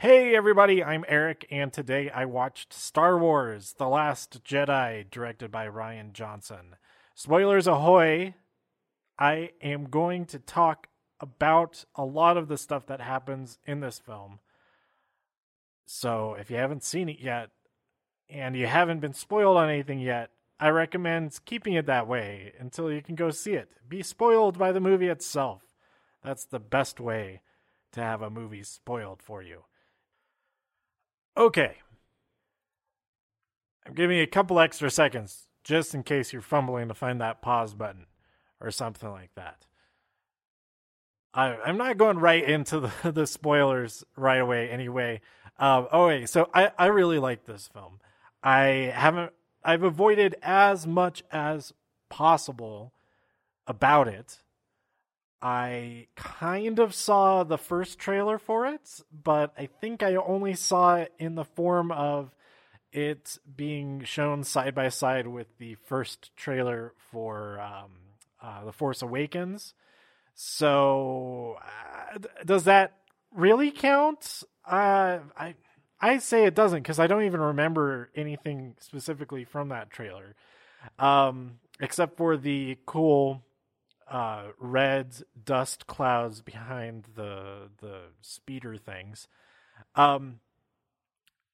Hey everybody, I'm Eric, and today I watched Star Wars The Last Jedi, directed by Rian Johnson. Spoilers ahoy! I am going to talk about a lot of the stuff that happens in this film. So if you haven't seen it yet, and you haven't been spoiled on anything yet, I recommend keeping it that way until you can go see it. Be spoiled by the movie itself. That's the best way to have a movie spoiled for you. Okay. I'm giving you a couple extra seconds just in case you're fumbling to find that pause button or something like that. I, I'm not going right into the, the spoilers right away anyway. Um, oh, wait. So I, I really like this film. I haven't, I've avoided as much as possible about it. I kind of saw the first trailer for it, but I think I only saw it in the form of it being shown side by side with the first trailer for um, uh, The Force Awakens. So, uh, does that really count? Uh, I I say it doesn't because I don't even remember anything specifically from that trailer, um, except for the cool uh, red dust clouds behind the the speeder things. Um,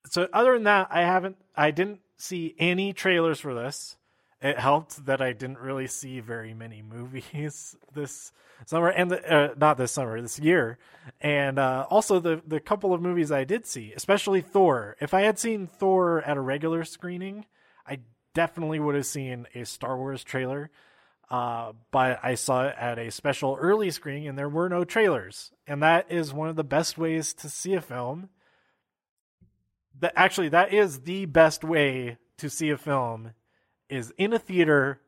so other than that, I haven't, I didn't see any trailers for this. It helped that I didn't really see very many movies this summer, and the, uh, not this summer, this year, and uh, also the the couple of movies I did see, especially Thor. If I had seen Thor at a regular screening, I definitely would have seen a Star Wars trailer uh, but I saw it at a special early screening and there were no trailers. And that is one of the best ways to see a film. That actually that is the best way to see a film is in a theater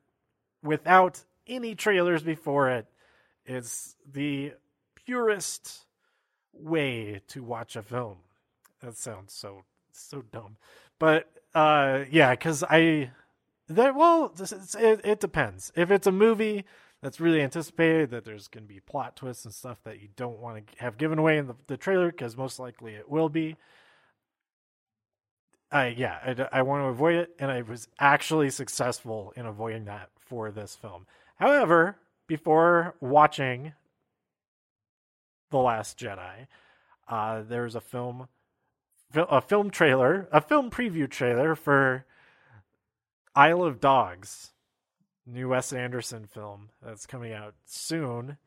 without any trailers before it. It's the purest way to watch a film. That sounds so so dumb. But uh yeah, cuz I that well, it, it depends. If it's a movie that's really anticipated, that there's going to be plot twists and stuff that you don't want to have given away in the, the trailer, because most likely it will be. I yeah, I, I want to avoid it, and I was actually successful in avoiding that for this film. However, before watching The Last Jedi, uh, there's a film, a film trailer, a film preview trailer for Isle of Dogs, new Wes Anderson film that's coming out soon,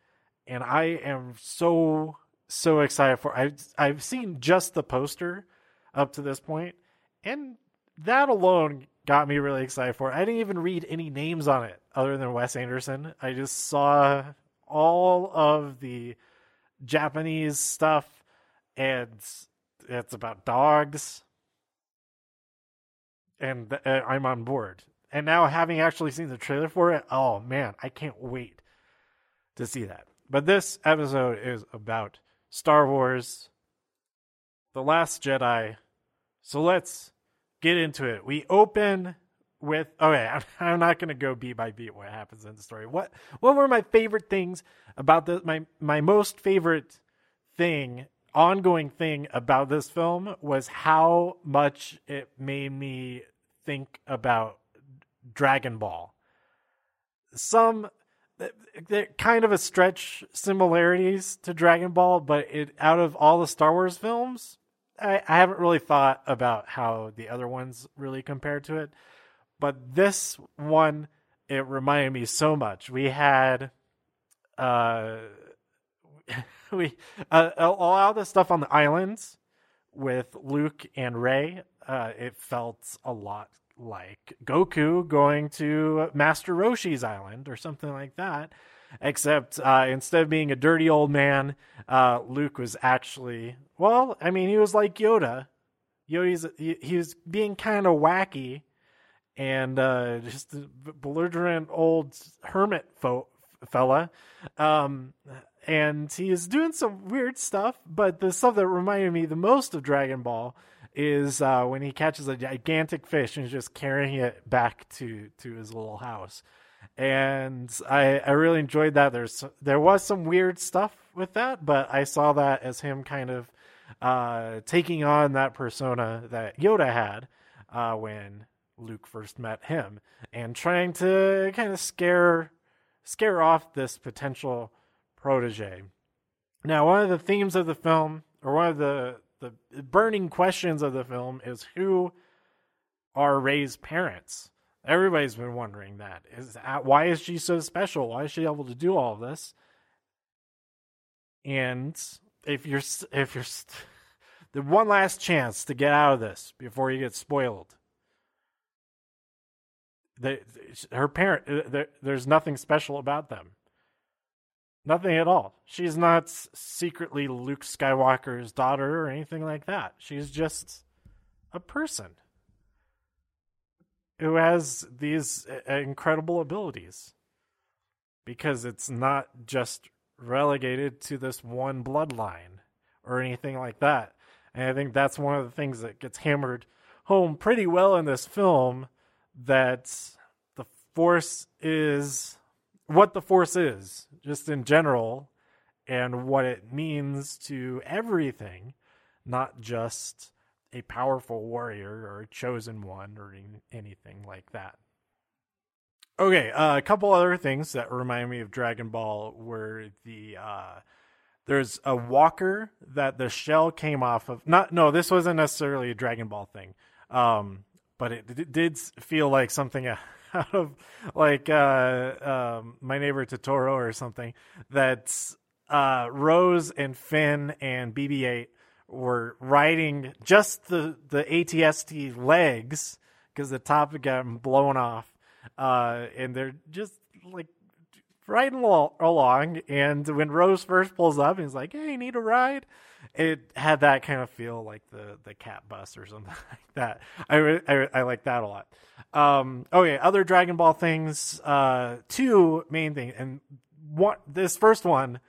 and I am so so excited for. I've, I've seen just the poster up to this point, and that alone got me really excited for it. I didn't even read any names on it other than Wes Anderson. I just saw all of the Japanese stuff, and it's about dogs and uh, I'm on board. And now, having actually seen the trailer for it, oh man, I can't wait to see that. But this episode is about Star Wars, The Last Jedi. So let's get into it. We open with okay, I'm, I'm not going to go beat by beat what happens in the story. What what were my favorite things about the my my most favorite thing ongoing thing about this film was how much it made me think about Dragon Ball. Some kind of a stretch similarities to Dragon Ball, but it out of all the Star Wars films, I, I haven't really thought about how the other ones really compare to it. But this one, it reminded me so much. We had uh we uh, all the stuff on the islands with Luke and Rey. Uh, it felt a lot like Goku going to Master Roshi's island or something like that. Except uh, instead of being a dirty old man, uh, Luke was actually well. I mean, he was like Yoda. Yoda's he, he was being kind of wacky and uh, just a belligerent old hermit fo- fella. Um, and he is doing some weird stuff. But the stuff that reminded me the most of Dragon Ball is uh, when he catches a gigantic fish and is just carrying it back to to his little house. And I I really enjoyed that. There's there was some weird stuff with that, but I saw that as him kind of uh, taking on that persona that Yoda had uh, when Luke first met him, and trying to kind of scare scare off this potential protege. Now, one of the themes of the film, or one of the the burning questions of the film, is who are Rey's parents. Everybody's been wondering that. Is that, why is she so special? Why is she able to do all this? And if you're if you're the one last chance to get out of this before you get spoiled. Her parent, uh, there's nothing special about them. Nothing at all. She's not secretly Luke Skywalker's daughter or anything like that. She's just a person who has these uh, incredible abilities because it's not just relegated to this one bloodline or anything like that. And I think that's one of the things that gets hammered home pretty well in this film that the force is what the force is, just in general, and what it means to everything, not just a powerful warrior or a chosen one or anything like that. Okay, uh, a couple other things that remind me of Dragon Ball were the uh, there's a walker that the shell came off of. Not no, this wasn't necessarily a Dragon Ball thing, um, but it, it, did feel like something out of like uh, um, my neighbor Totoro or something. That uh, Rose and Finn and BB-8 were riding just the the ATST legs because the top had gotten blown off, uh, and they're just like riding along. And when Rose first pulls up, he's like, "Hey, need a ride?" It had that kind of feel like the the cat bus or something like that. I I, I like that a lot. Um, okay, other Dragon Ball things. Uh, two main things, and what this first one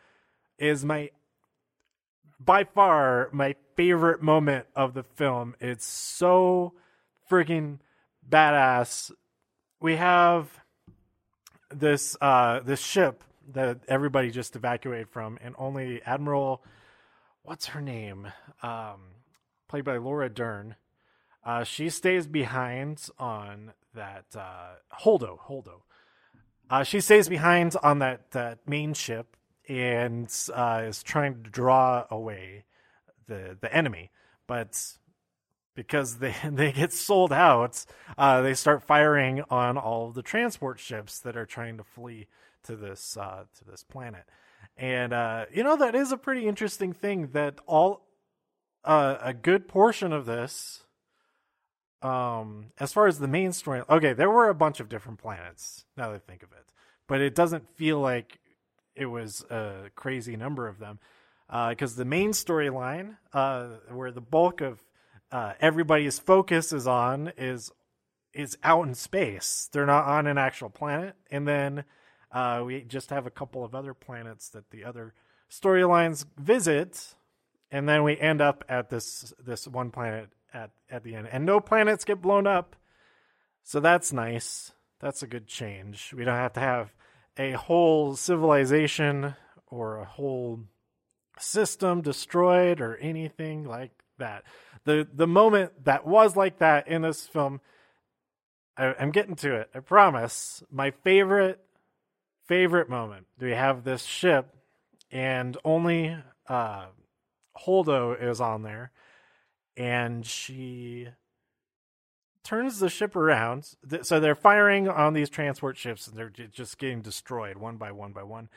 is my by far my favorite moment of the film. It's so freaking badass. We have this uh, this ship that everybody just evacuated from, and only Admiral, what's her name, um, played by Laura Dern, uh, she stays behind on that uh, Holdo. Holdo. Uh, she stays behind on that that main ship and uh, is trying to draw away the the enemy, but because they they get sold out, uh, they start firing on all of the transport ships that are trying to flee to this uh, to this planet. And uh, you know that is a pretty interesting thing that all uh, a good portion of this, um, as far as the main story. Okay, there were a bunch of different planets. Now that I think of it, but it doesn't feel like it was a crazy number of them because uh, the main storyline, uh, where the bulk of uh, everybody's focus is on is is out in space. They're not on an actual planet, and then uh, we just have a couple of other planets that the other storylines visit, and then we end up at this this one planet at at the end, and no planets get blown up, so that's nice. That's a good change. We don't have to have a whole civilization or a whole system destroyed or anything like that the the moment that was like that in this film. I, I'm getting to it. I promise. My favorite favorite moment. We have this ship, and only uh, Holdo is on there, and she turns the ship around. So they're firing on these transport ships, and they're just getting destroyed one by one by one.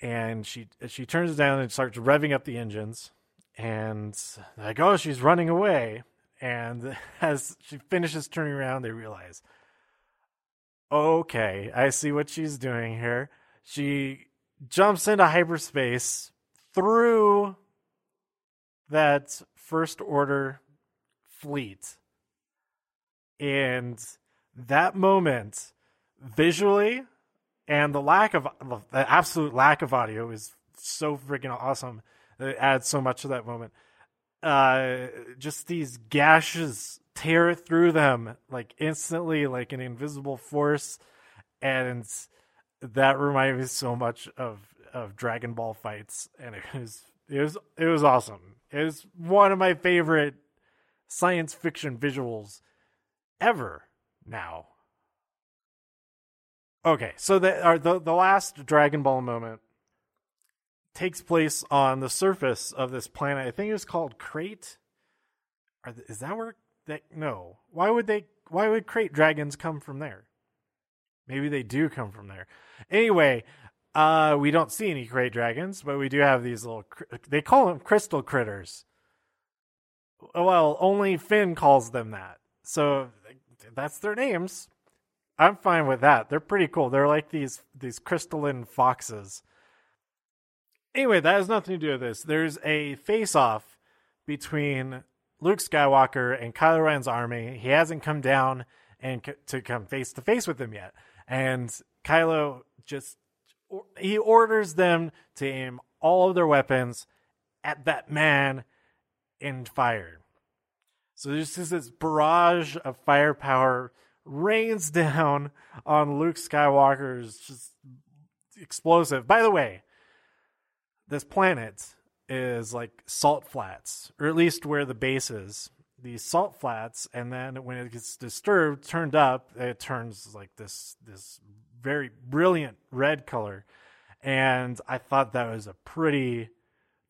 And she she turns down and starts revving up the engines, and like, oh, she's running away. And as she finishes turning around, they realize, okay, I see what she's doing here. She jumps into hyperspace through that first order fleet. And that moment, visually, and the lack of the absolute lack of audio is so freaking awesome it adds so much to that moment. Uh, just these gashes tear through them like instantly, like an invisible force, and that reminded me so much of of Dragon Ball fights, and it was it was it was awesome. is one of my favorite science fiction visuals ever now. Okay, so the the the last Dragon Ball moment takes place on the surface of this planet. I think it was called Crait. Are is that where that no? Why would they? Why would Krayt dragons come from there? Maybe they do come from there. Anyway, uh, we don't see any Krayt dragons, but we do have these little. They call them crystal critters. Well, only Finn calls them that. So that's their names. I'm fine with that. They're pretty cool. They're like these these crystalline foxes. Anyway, that has nothing to do with this. There's a face off between Luke Skywalker and Kylo Ren's army. He hasn't come down and c- to come face to face with them yet. And Kylo just he orders them to aim all of their weapons at that man and fire. So there's just this barrage of firepower rains down on Luke Skywalker's just explosive. By the way, this planet is like salt flats, or at least where the base is. These salt flats, and then when it gets disturbed, turned up, it turns like this this very brilliant red color. And I thought that was a pretty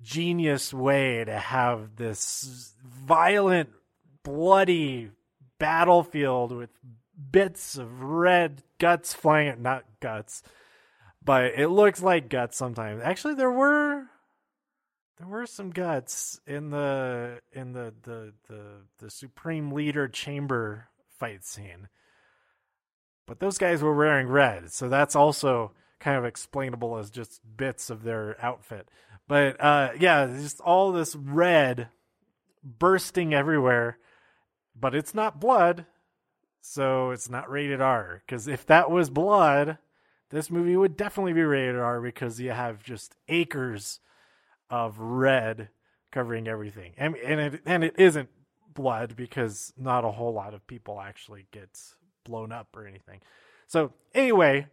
genius way to have this violent, bloody battlefield with bits of red guts flying not guts but it looks like guts sometimes actually there were there were some guts in the in the the the, the supreme leader chamber fight scene but those guys were wearing red so that's also kind of explainable as just bits of their outfit but uh yeah just all this red bursting everywhere but it's not blood so it's not rated R. Because if that was blood, this movie would definitely be rated R because you have just acres of red covering everything, and and it and it isn't blood because not a whole lot of people actually gets blown up or anything. So anyway,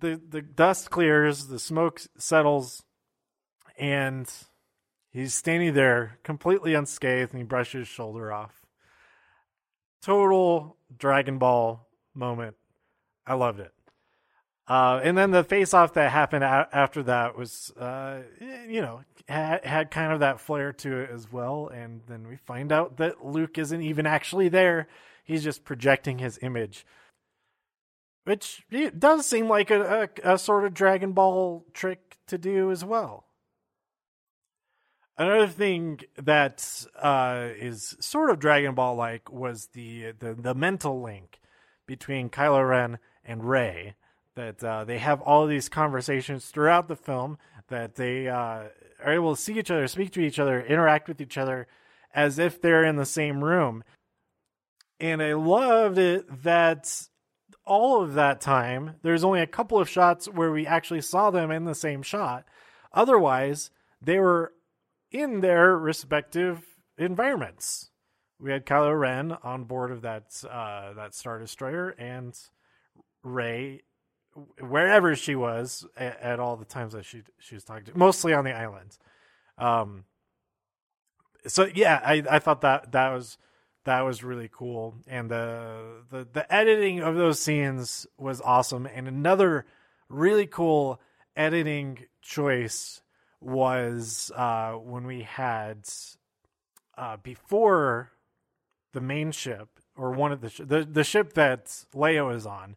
the the dust clears, the smoke settles, and he's standing there completely unscathed, and he brushes his shoulder off total Dragon Ball moment. I loved it. Uh, and then the face off that happened a- after that was, uh, you know, had, had kind of that flair to it as well. And then we find out that Luke isn't even actually there. He's just projecting his image, which does seem like a, a, a sort of Dragon Ball trick to do as well. Another thing that uh, is sort of Dragon Ball like was the, the the mental link between Kylo Ren and Rey. That uh, they have all these conversations throughout the film. That they uh, are able to see each other, speak to each other, interact with each other, as if they're in the same room. And I loved it that all of that time, there's only a couple of shots where we actually saw them in the same shot. Otherwise, they were in their respective environments. We had Kylo Ren on board of that uh, that Star Destroyer, and Rey wherever she was at, at, all the times that she she was talking to, mostly on the island. Um, so yeah, I I thought that that was that was really cool, and the the the editing of those scenes was awesome. And another really cool editing choice was uh, when we had uh, before the main ship or one of the sh- the the ship that Leia is on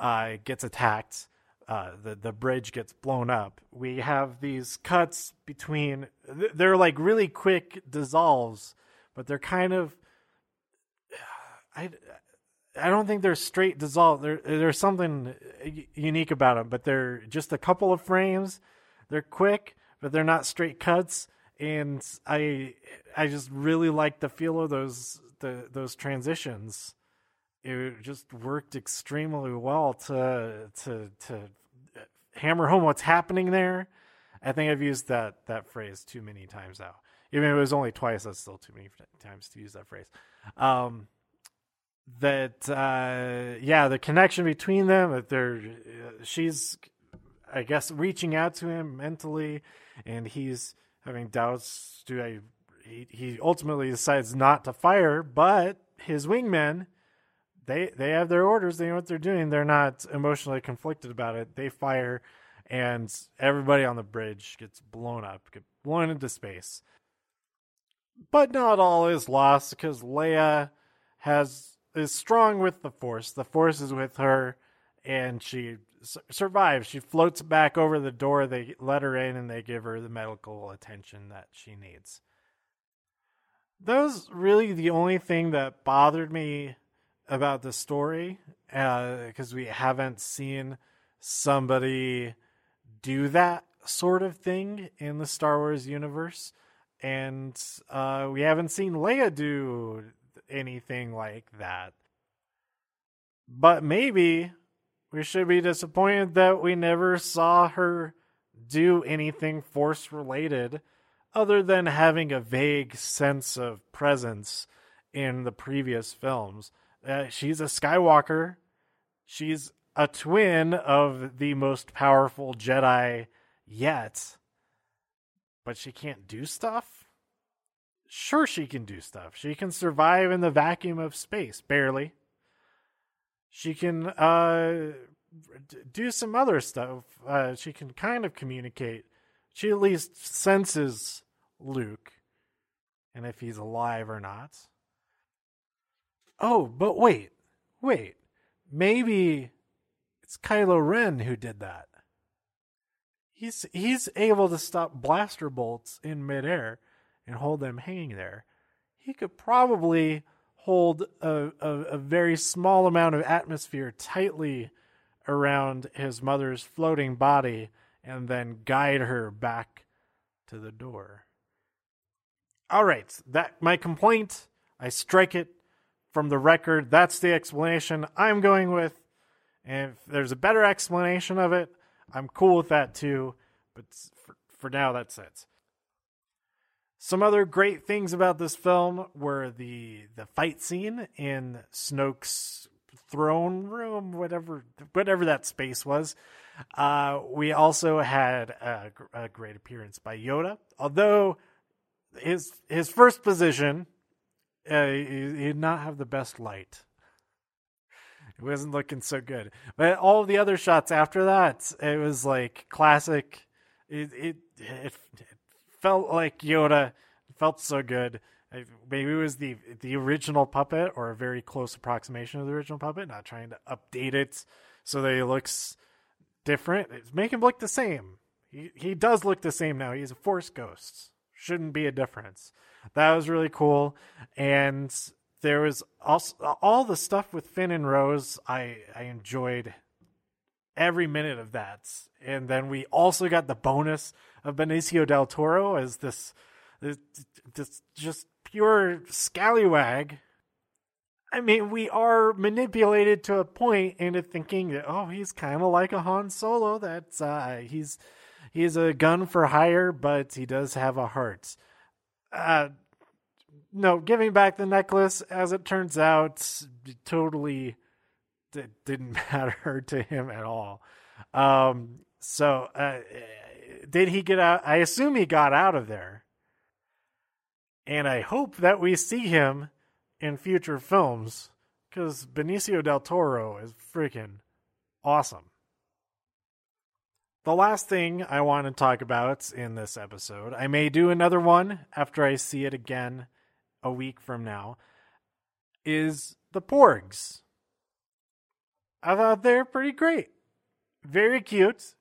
uh, gets attacked. Uh, the the bridge gets blown up. We have these cuts between. They're like really quick dissolves, but they're kind of. I I don't think they're straight dissolve. There there's something unique about them, but they're just a couple of frames. They're quick, but they're not straight cuts. And I I just really like the feel of those the those transitions. It just worked extremely well to to to hammer home what's happening there. I think I've used that that phrase too many times now. Even if it was only twice, that's still too many times to use that phrase. Um, that uh, yeah, the connection between them. That they're uh, she's I guess reaching out to him mentally, and he's having doubts. Do I? he he ultimately decides not to fire, but his wingmen they they have their orders. They know what they're doing. They're not emotionally conflicted about it. They fire, and everybody on the bridge gets blown up, get blown into space. But not all is lost because Leia has is strong with the Force. The Force is with her, and she survives. She floats back over the door. They let her in, and they give her the medical attention that she needs. That was really the only thing that bothered me about the story because uh, we haven't seen somebody do that sort of thing in the Star Wars universe, and uh, we haven't seen Leia do anything like that. But maybe we should be disappointed that we never saw her do anything force related other than having a vague sense of presence in the previous films. Uh, she's a Skywalker. She's a twin of the most powerful Jedi yet. But she can't do stuff? Sure, she can do stuff. She can survive in the vacuum of space, barely. She can uh, do some other stuff. Uh, she can kind of communicate. She at least senses Luke and if he's alive or not. Oh, but wait, wait. Maybe it's Kylo Ren who did that. He's he's able to stop blaster bolts in midair and hold them hanging there. He could probably hold a, a, a very small amount of atmosphere tightly around his mother's floating body and then guide her back to the door. All right, that my complaint, I strike it from the record. That's the explanation I'm going with. And if there's a better explanation of it, I'm cool with that too. But for, for now, that's it. Some other great things about this film were the the fight scene in Snoke's throne room, whatever whatever that space was. Uh, we also had a, a great appearance by Yoda, although his his first position uh, he, he did not have the best light. It wasn't looking so good. But all the other shots after that, it was like classic. It it it, it felt like Yoda. It felt so good. Maybe it was the the original puppet or a very close approximation of the original puppet. Not trying to update it so that he looks different. It's make him look the same. He he does look the same now. He's a force ghost. Shouldn't be a difference. That was really cool. And there was also all the stuff with Finn and Rose. I I enjoyed every minute of that. And then we also got the bonus of Benicio del Toro as this this, this just pure scallywag. I mean, we are manipulated to a point into thinking that oh, he's kind of like a Han Solo. That's uh, he's he's a gun for hire, but he does have a heart. Uh, no, giving back the necklace, as it turns out, totally d- didn't matter to him at all. Um, so, uh, did he get out? I assume he got out of there. And I hope that we see him in future films because Benicio del Toro is freaking awesome. The last thing I want to talk about in this episode, I may do another one after I see it again a week from now, is the Porgs. I thought they're pretty great. Very cute.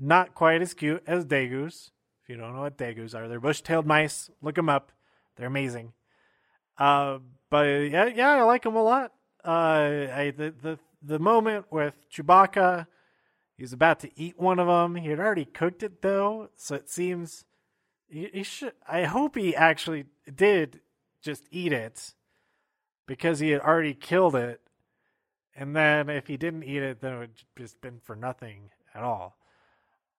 Not quite as cute as Degus. If you don't know what Degus are, they're bush-tailed mice. Look them up. They're amazing. Uh, but yeah, yeah, I like them a lot. Uh, I the the the moment with Chewbacca, he's about to eat one of them. He had already cooked it though, so it seems he, he should. I hope he actually did just eat it because he had already killed it. And then if he didn't eat it, then it would just been for nothing at all.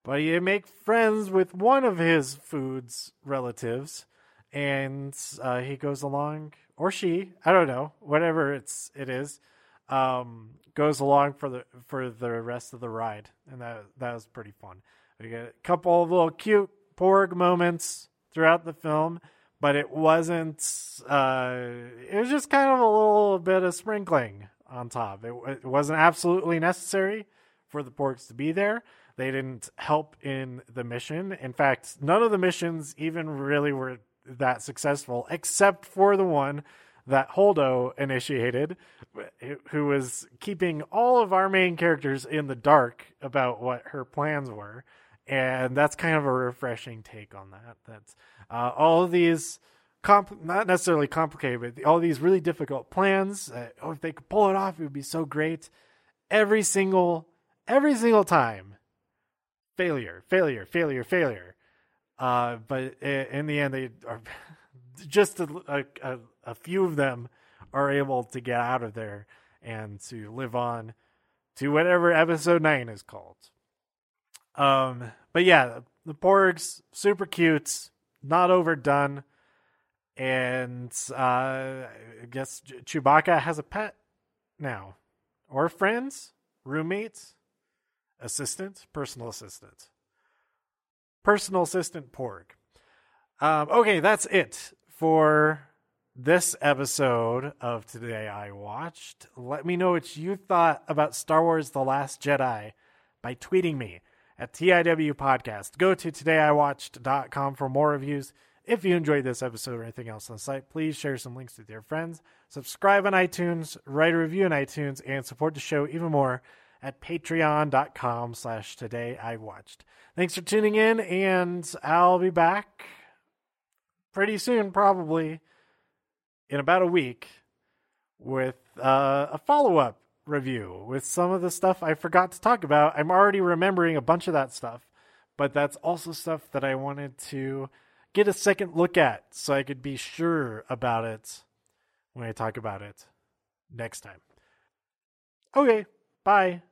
But he make friends with one of his food's relatives, and uh, he goes along, or she, I don't know, whatever it's it is, um, goes along for the for the rest of the ride, and that that was pretty fun. We get a couple of little cute porg moments throughout the film, but it wasn't. Uh, it was just kind of a little bit of sprinkling on top. It, it wasn't absolutely necessary for the porgs to be there. They didn't help in the mission. In fact, none of the missions even really were that successful, except for the one that Holdo initiated, who was keeping all of our main characters in the dark about what her plans were. And that's kind of a refreshing take on that. That's uh, all these, comp- not necessarily complicated, but all these really difficult plans. Uh, oh, if they could pull it off, it would be so great. Every single, every single time, failure, failure, failure, failure. Uh, but in the end, they are just a, a, a few of them are able to get out of there and to live on to whatever episode nine is called. Um, but yeah, the Porgs super cute, not overdone, and uh, I guess Chewbacca has a pet now, or friends, roommates, assistant, personal assistant, personal assistant Porg. Um, okay, that's it for this episode of Today I Watched. Let me know what you thought about Star Wars The Last Jedi by tweeting me at TIW Podcast. Go to todayiwatched.com for more reviews. If you enjoyed this episode or anything else on the site, please share some links with your friends. Subscribe on iTunes, write a review on iTunes, and support the show even more at patreon.com slash today I watched. Thanks for tuning in, and I'll be back pretty soon, probably in about a week, with uh, a follow up review with some of the stuff I forgot to talk about. I'm already remembering a bunch of that stuff, but that's also stuff that I wanted to get a second look at so I could be sure about it when I talk about it next time. Okay, bye.